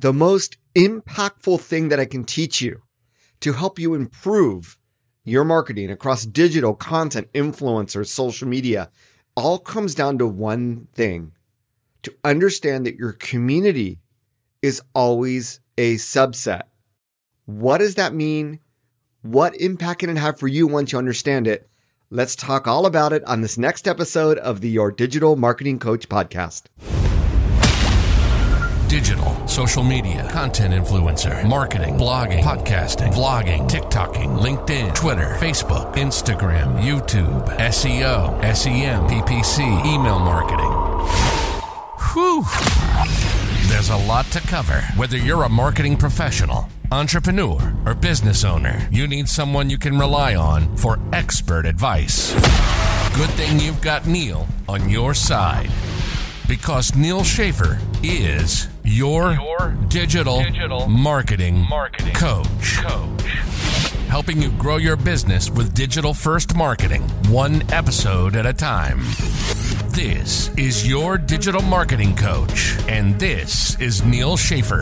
the most impactful thing that I can teach you to help you improve your marketing across digital content, influencers, social media, all comes down to one thing to understand that your community is always a subset. What does that mean? What impact can it have for you once you understand it? Let's talk all about it on this next episode of the Your Digital Marketing Coach podcast digital, social media, content influencer, marketing, blogging, podcasting, vlogging, TikToking, LinkedIn, Twitter, Facebook, Instagram, YouTube, SEO, SEM, PPC, email marketing. Whew. There's a lot to cover. Whether you're a marketing professional, entrepreneur, or business owner, you need someone you can rely on for expert advice. Good thing you've got Neal on your side because Neal Schaffer is your, your digital, digital marketing, marketing coach. coach. Helping you grow your business with digital first marketing, one episode at a time. This is your digital marketing coach, and this is Neal Schaffer.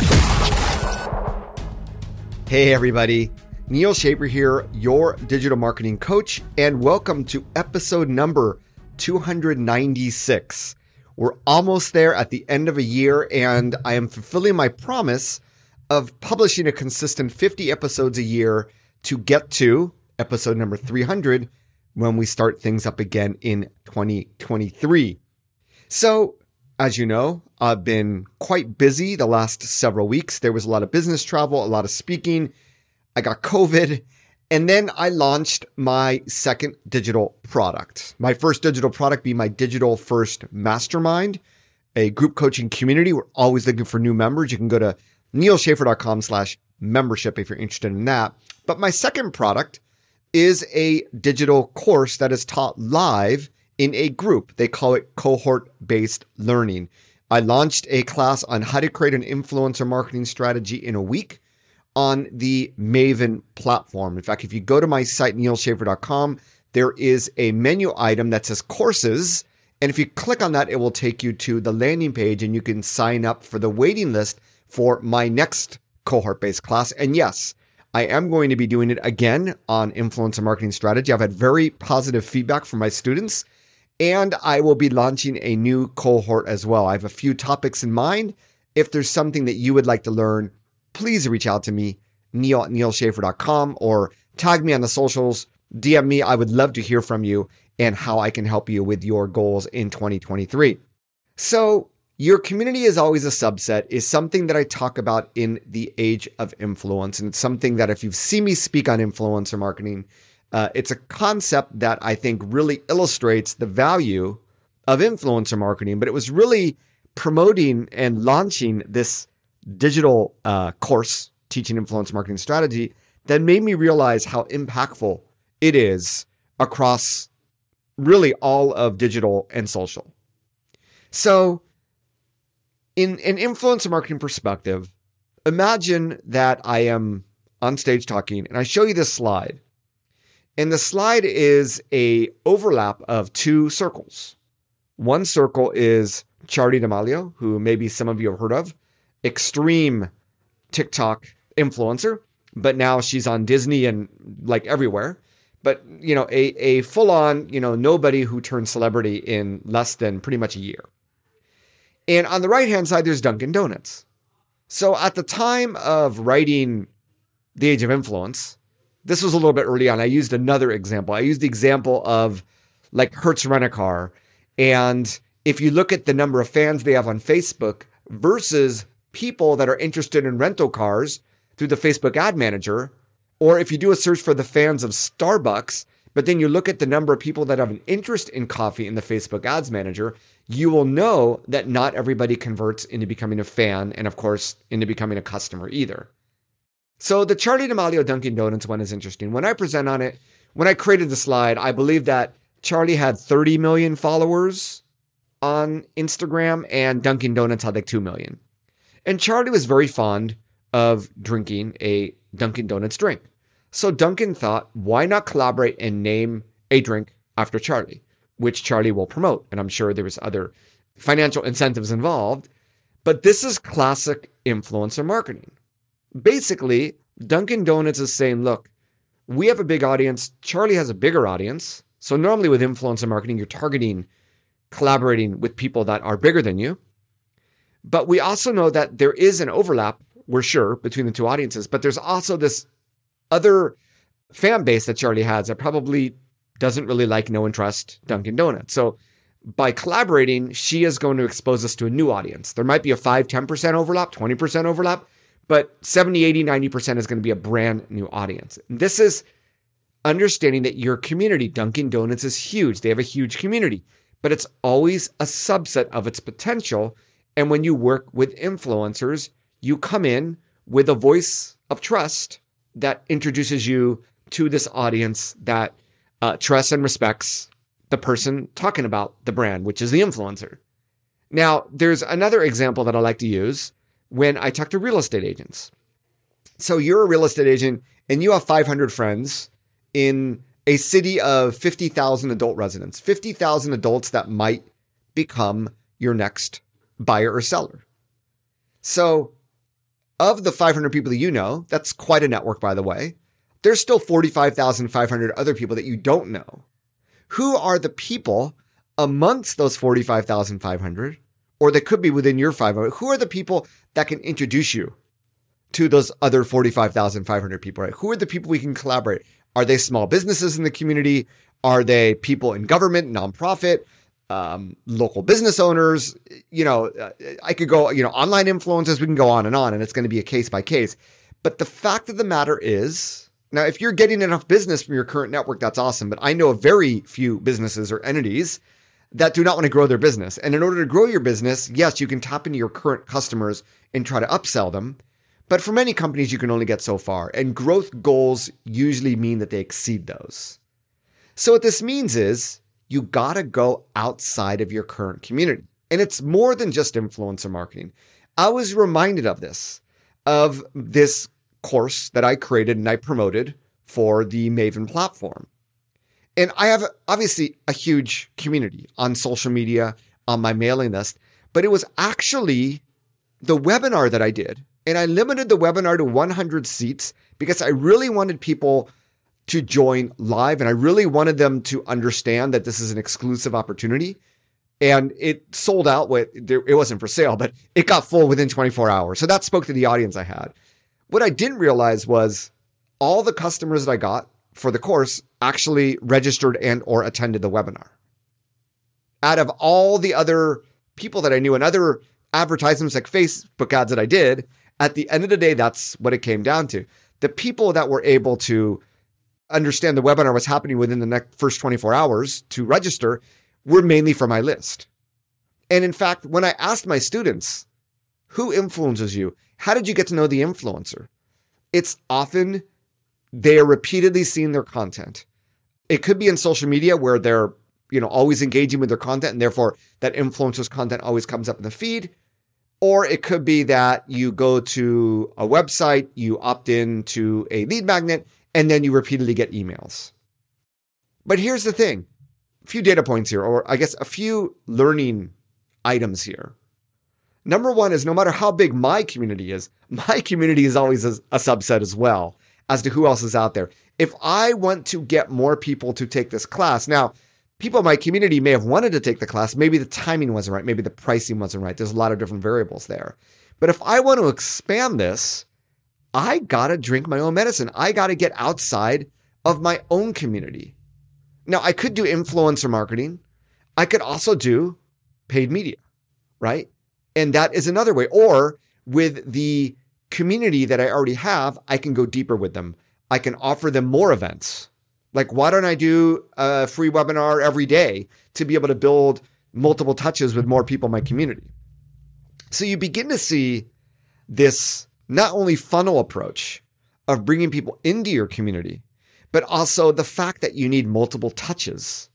Hey, everybody. Neal Schaffer here, your digital marketing coach, and welcome to episode number 296. We're almost there at the end of a year, and I am fulfilling my promise of publishing a consistent 50 episodes a year to get to episode number 300 when we start things up again in 2023. So, as you know, I've been quite busy the last several weeks. There was a lot of business travel, a lot of speaking. I got COVID, and then I launched my second digital product. My first digital product being my digital first mastermind, a group coaching community. We're always looking for new members. You can go to nealschaffer.com slash membership if you're interested in that. But my second product is a digital course that is taught live in a group. They call it cohort based learning. I launched a class on how to create an influencer marketing strategy in a week on the Maven platform. In fact, if you go to my site, nealschaffer.com, there is a menu item that says courses. And if you click on that, it will take you to the landing page and you can sign up for the waiting list for my next cohort based class. And yes, I am going to be doing it again on influencer marketing strategy. I've had very positive feedback from my students, and I will be launching a new cohort as well. I have a few topics in mind. If there's something that you would like to learn, please reach out to me, neal at nealschaffer.com, or tag me on the socials, DM me. I would love to hear from you and how I can help you with your goals in 2023. So, your community is always a subset is something that I talk about in the age of influence. And it's something that if you've seen me speak on influencer marketing, uh, it's a concept that I think really illustrates the value of influencer marketing. But it was really promoting and launching this digital uh, course teaching influence marketing strategy that made me realize how impactful it is across really all of digital and social. So, in an influencer marketing perspective, imagine that I am on stage talking and I show you this slide. And the slide is a overlap of two circles. One circle is Charli D'Amelio, who maybe some of you have heard of extreme TikTok influencer, but now she's on Disney and like everywhere. But you know, a a full on you know nobody who turned celebrity in less than pretty much a year. And on the right hand side, there's Dunkin' Donuts. So at the time of writing The Age of Influence, this was a little bit early on. I used another example. I used the example of like Hertz Rent a Car. And if you look at the number of fans they have on Facebook versus people that are interested in rental cars through the Facebook ad manager, or if you do a search for the fans of Starbucks, but then you look at the number of people that have an interest in coffee in the Facebook ads manager, you will know that not everybody converts into becoming a fan and, of course, into becoming a customer either. So the Charli D'Amelio Dunkin' Donuts one is interesting. When I present on it, when I created the slide, I believe that Charli had 30 million followers on Instagram and Dunkin' Donuts had like 2 million. And Charli was very fond of drinking a Dunkin' Donuts drink. So Dunkin' thought, why not collaborate and name a drink after Charli, which Charli will promote. And I'm sure there was other financial incentives involved. But this is classic influencer marketing. Basically, Dunkin' Donuts is saying, look, we have a big audience. Charli has a bigger audience. So normally with influencer marketing, you're targeting, collaborating with people that are bigger than you. But we also know that there is an overlap, we're sure, between the two audiences. But there's also this other fan base that Charli has that probably doesn't really like, know, and trust Dunkin' Donuts. So by collaborating, she is going to expose us to a new audience. There might be a 5, 10% overlap, 20% overlap, but 70, 80, 90% is going to be a brand new audience. And this is understanding that your community, Dunkin' Donuts, is huge. They have a huge community, but it's always a subset of its potential. And when you work with influencers, you come in with a voice of trust that introduces you to this audience that uh, trusts and respects the person talking about the brand, which is the influencer. Now, there's another example that I like to use when I talk to real estate agents. So you're a real estate agent and you have 500 friends in a city of 50,000 adult residents, 50,000 adults that might become your next buyer or seller. So, of the 500 people that you know, that's quite a network, by the way. There's still 45,500 other people that you don't know. Who are the people amongst those 45,500, or that could be within your 500? Who are the people that can introduce you to those other 45,500 people, right? Who are the people we can collaborate? Are they small businesses in the community? Are they people in government, nonprofit, um, local business owners? You know, I could go, you know, online influencers, we can go on and on, and it's going to be a case by case. But the fact of the matter is, now, if you're getting enough business from your current network, that's awesome. But I know of very few businesses or entities that do not want to grow their business. And in order to grow your business, yes, you can tap into your current customers and try to upsell them. But for many companies, you can only get so far. And growth goals usually mean that they exceed those. So, what this means is you got to go outside of your current community. And it's more than just influencer marketing. I was reminded of this, of this course that I created and I promoted for the Maven platform. And I have obviously a huge community on social media, on my mailing list, but it was actually the webinar that I did. And I limited the webinar to 100 seats because I really wanted people to join live and I really wanted them to understand that this is an exclusive opportunity. And it sold out with, it wasn't for sale, but it got full within 24 hours. So that spoke to the audience I had. What I didn't realize was all the customers that I got for the course actually registered and or attended the webinar. Out of all the other people that I knew and other advertisements like Facebook ads that I did, at the end of the day, that's what it came down to. The people that were able to understand the webinar was happening within the next first 24 hours to register were mainly from my list. And in fact, when I asked my students, who influences you? How did you get to know the influencer? It's often they are repeatedly seeing their content. It could be in social media where they're, you know, always engaging with their content and therefore that influencer's content always comes up in the feed. Or it could be that you go to a website, you opt in to a lead magnet, and then you repeatedly get emails. But here's the thing a few data points here, or I guess a few learning items here. Number one is no matter how big my community is, my community is always a, subset as well as to who else is out there. If I want to get more people to take this class, now, people in my community may have wanted to take the class. Maybe the timing wasn't right. Maybe the pricing wasn't right. There's a lot of different variables there. But if I want to expand this, I got to drink my own medicine. I got to get outside of my own community. Now, I could do influencer marketing. I could also do paid media, right? And that is another way. Or with the community that I already have, I can go deeper with them. I can offer them more events. Like, why don't I do a free webinar every day to be able to build multiple touches with more people in my community? So you begin to see this not only funnel approach of bringing people into your community, but also the fact that you need multiple touches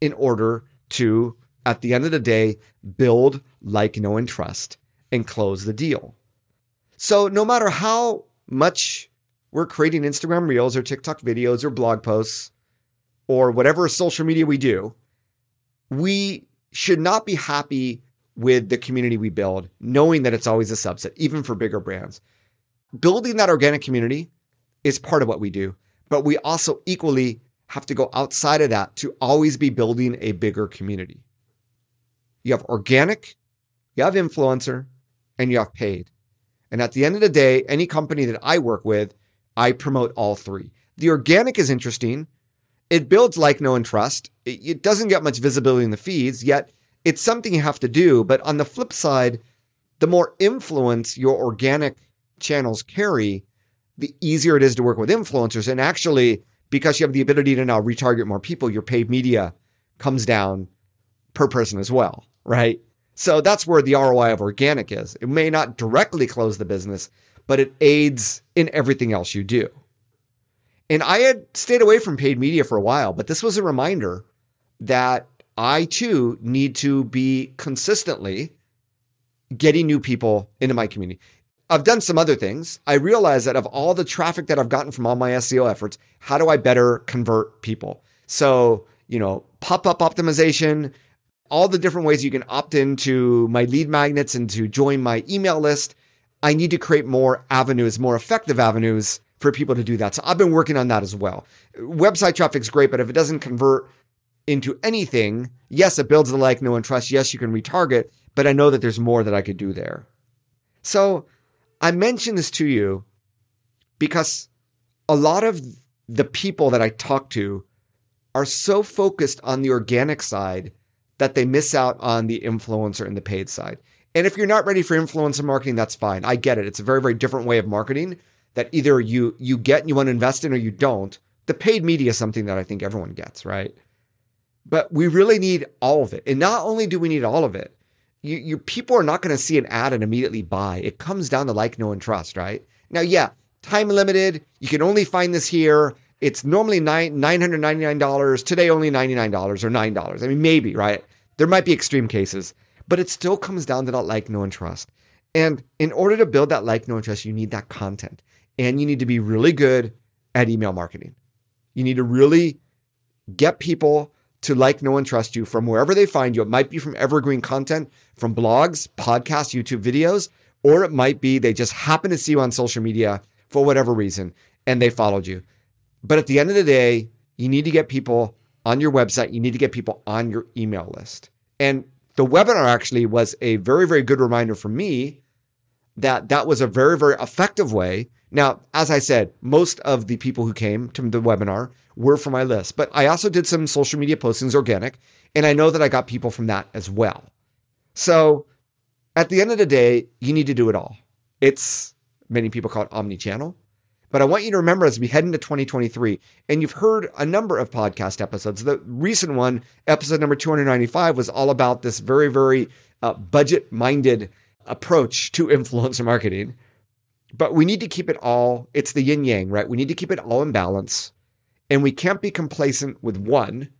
in order to at the end of the day, build, like, know, and trust and close the deal. So no matter how much we're creating Instagram reels or TikTok videos or blog posts or whatever social media we do, we should not be happy with the community we build, knowing that it's always a subset, even for bigger brands. Building that organic community is part of what we do, but we also equally have to go outside of that to always be building a bigger community. You have organic, you have influencer, and you have paid. And at the end of the day, any company that I work with, I promote all three. The organic is interesting. It builds like, know, and trust. It, doesn't get much visibility in the feeds, yet it's something you have to do. But on the flip side, the more influence your organic channels carry, the easier it is to work with influencers. And actually, because you have the ability to now retarget more people, your paid media comes down per person as well, right? So that's where the ROI of organic is. It may not directly close the business, but it aids in everything else you do. And I had stayed away from paid media for a while, but this was a reminder that I too need to be consistently getting new people into my community. I've done some other things. I realize that of all the traffic that I've gotten from all my SEO efforts, how do I better convert people? So, you know, pop up optimization, all the different ways you can opt into my lead magnets and to join my email list. I need to create more avenues, more effective avenues for people to do that. So I've been working on that as well. Website traffic's great, but if it doesn't convert into anything, yes, it builds the like, no, and trust. Yes, you can retarget, but I know that there's more that I could do there. So I mention this to you because a lot of the people that I talk to are so focused on the organic side that they miss out on the influencer and the paid side. And if you're not ready for influencer marketing, that's fine. I get it. It's a very, very different way of marketing that either you you get and you want to invest in or you don't. The paid media is something that I think everyone gets, right? But we really need all of it. And not only do we need all of it, you, you people are not going to see an ad and immediately buy. It comes down to like, know, and trust, right? Now, yeah, time limited. You can only find this here. It's normally nine nine hundred ninety nine dollars. Today, only ninety nine dollars or nine dollars. I mean, maybe right. There might be extreme cases, but it still comes down to that like, know, and trust. And in order to build that like, know, and trust, you need that content, and you need to be really good at email marketing. You need to really get people to like, know, and trust you from wherever they find you. It might be from evergreen content, from blogs, podcasts, YouTube videos, or it might be they just happen to see you on social media for whatever reason and they followed you. But at the end of the day, you need to get people on your website. You need to get people on your email list. And the webinar actually was a very, very good reminder for me that that was a very, very effective way. Now, as I said, most of the people who came to the webinar were from my list, but I also did some social media postings organic, and I know that I got people from that as well. So at the end of the day, you need to do it all. It's many people call it omni channel. But I want you to remember as we head into 2023, and you've heard a number of podcast episodes. The recent one, episode number 295, was all about this very, very uh, budget minded approach to influencer marketing. But we need to keep it all, it's the yin yang, right? We need to keep it all in balance. And we can't be complacent with one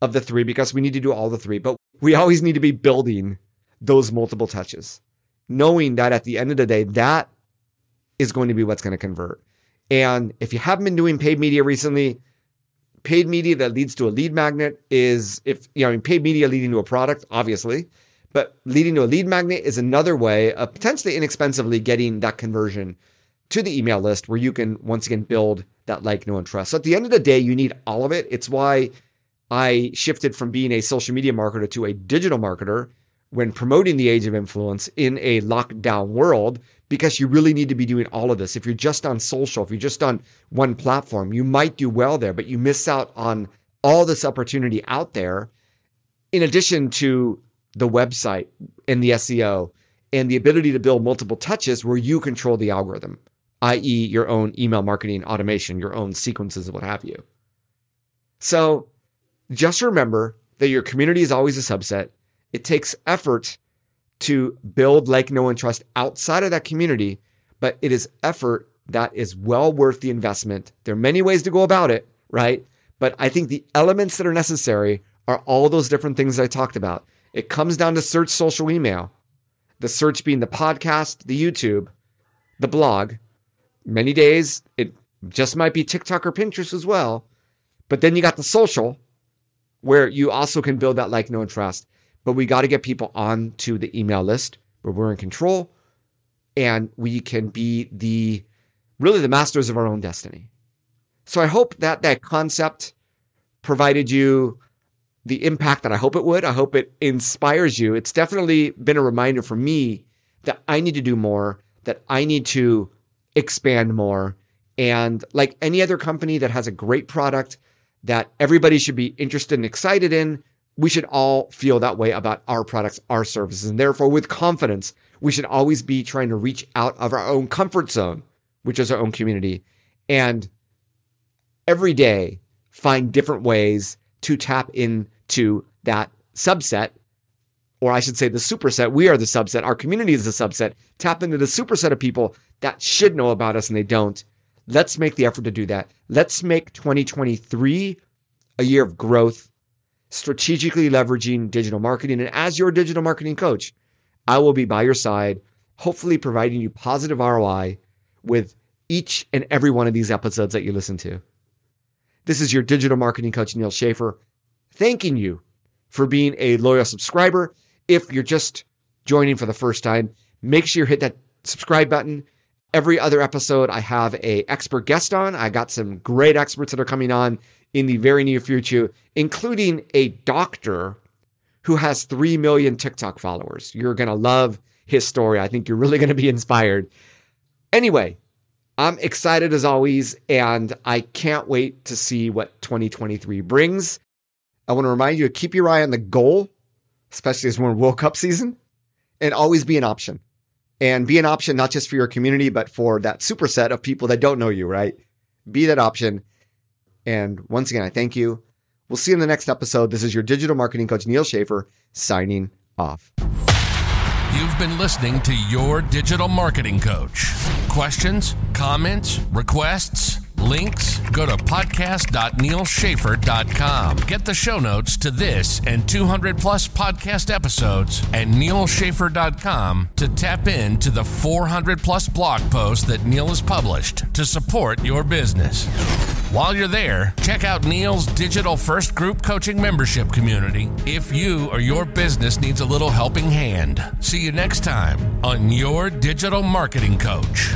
of the three because we need to do all the three. But we always need to be building those multiple touches, knowing that at the end of the day, that is going to be what's going to convert. And if you haven't been doing paid media recently, paid media that leads to a lead magnet is if you know, I mean, paid media leading to a product, obviously, but leading to a lead magnet is another way of potentially inexpensively getting that conversion to the email list where you can once again build that like, know, and trust. So at the end of the day, you need all of it. It's why I shifted from being a social media marketer to a digital marketer when promoting the age of influence in a lockdown world because you really need to be doing all of this. If you're just on social, if you're just on one platform, you might do well there, but you miss out on all this opportunity out there in addition to the website and the SEO and the ability to build multiple touches where you control the algorithm i.e., your own email marketing automation, your own sequences, what have you. So just remember that your community is always a subset. It takes effort to build like, know, and trust outside of that community, but it is effort that is well worth the investment. There are many ways to go about it, right? But I think the elements that are necessary are all those different things I talked about. It comes down to search social email, the search being the podcast, the YouTube, the blog, Many days it just might be TikTok or Pinterest as well. But then you got the social where you also can build that like, and trust. but we got to get people onto the email list where we're in control and we can be the really the masters of our own destiny. So I hope that that concept provided you the impact that I hope it would. I hope it inspires you. It's definitely been a reminder for me that I need to do more, that I need to expand more. And like any other company that has a great product that everybody should be interested and excited in, we should all feel that way about our products, our services. And therefore, with confidence, we should always be trying to reach out of our own comfort zone, which is our own community. And every day, find different ways to tap into that subset, or I should say the superset. We are the subset. Our community is the subset. Tap into the superset of people that should know about us and they don't. Let's make the effort to do that. Let's make 2023 a year of growth, strategically leveraging digital marketing. And as your digital marketing coach, I will be by your side, hopefully providing you positive ROI with each and every one of these episodes that you listen to. This is your digital marketing coach, Neal Schaffer, thanking you for being a loyal subscriber. If you're just joining for the first time, make sure you hit that subscribe button. Every other episode, I have a expert guest on. I got some great experts that are coming on in the very near future, including a doctor who has 3 million TikTok followers. You're going to love his story. I think you're really going to be inspired. Anyway, I'm excited as always, and I can't wait to see what 2023 brings. I want to remind you to keep your eye on the goal, especially as we're in World Cup season, and always be an option. And be an option not just for your community, but for that superset of people that don't know you, right? Be that option. And once again, I thank you. We'll see you in the next episode. This is your digital marketing coach, Neal Schaffer, signing off. You've been listening to Your Digital Marketing Coach. Questions, comments, requests, links? Go to podcast.nealschaffer.com. Get the show notes to this and 200 plus podcast episodes at nealschaffer.com to tap into the 400 plus blog posts that Neal has published to support your business. While you're there, check out Neal's Digital First Group Coaching Membership Community if you or your business needs a little helping hand. See you next time on Your Digital Marketing Coach.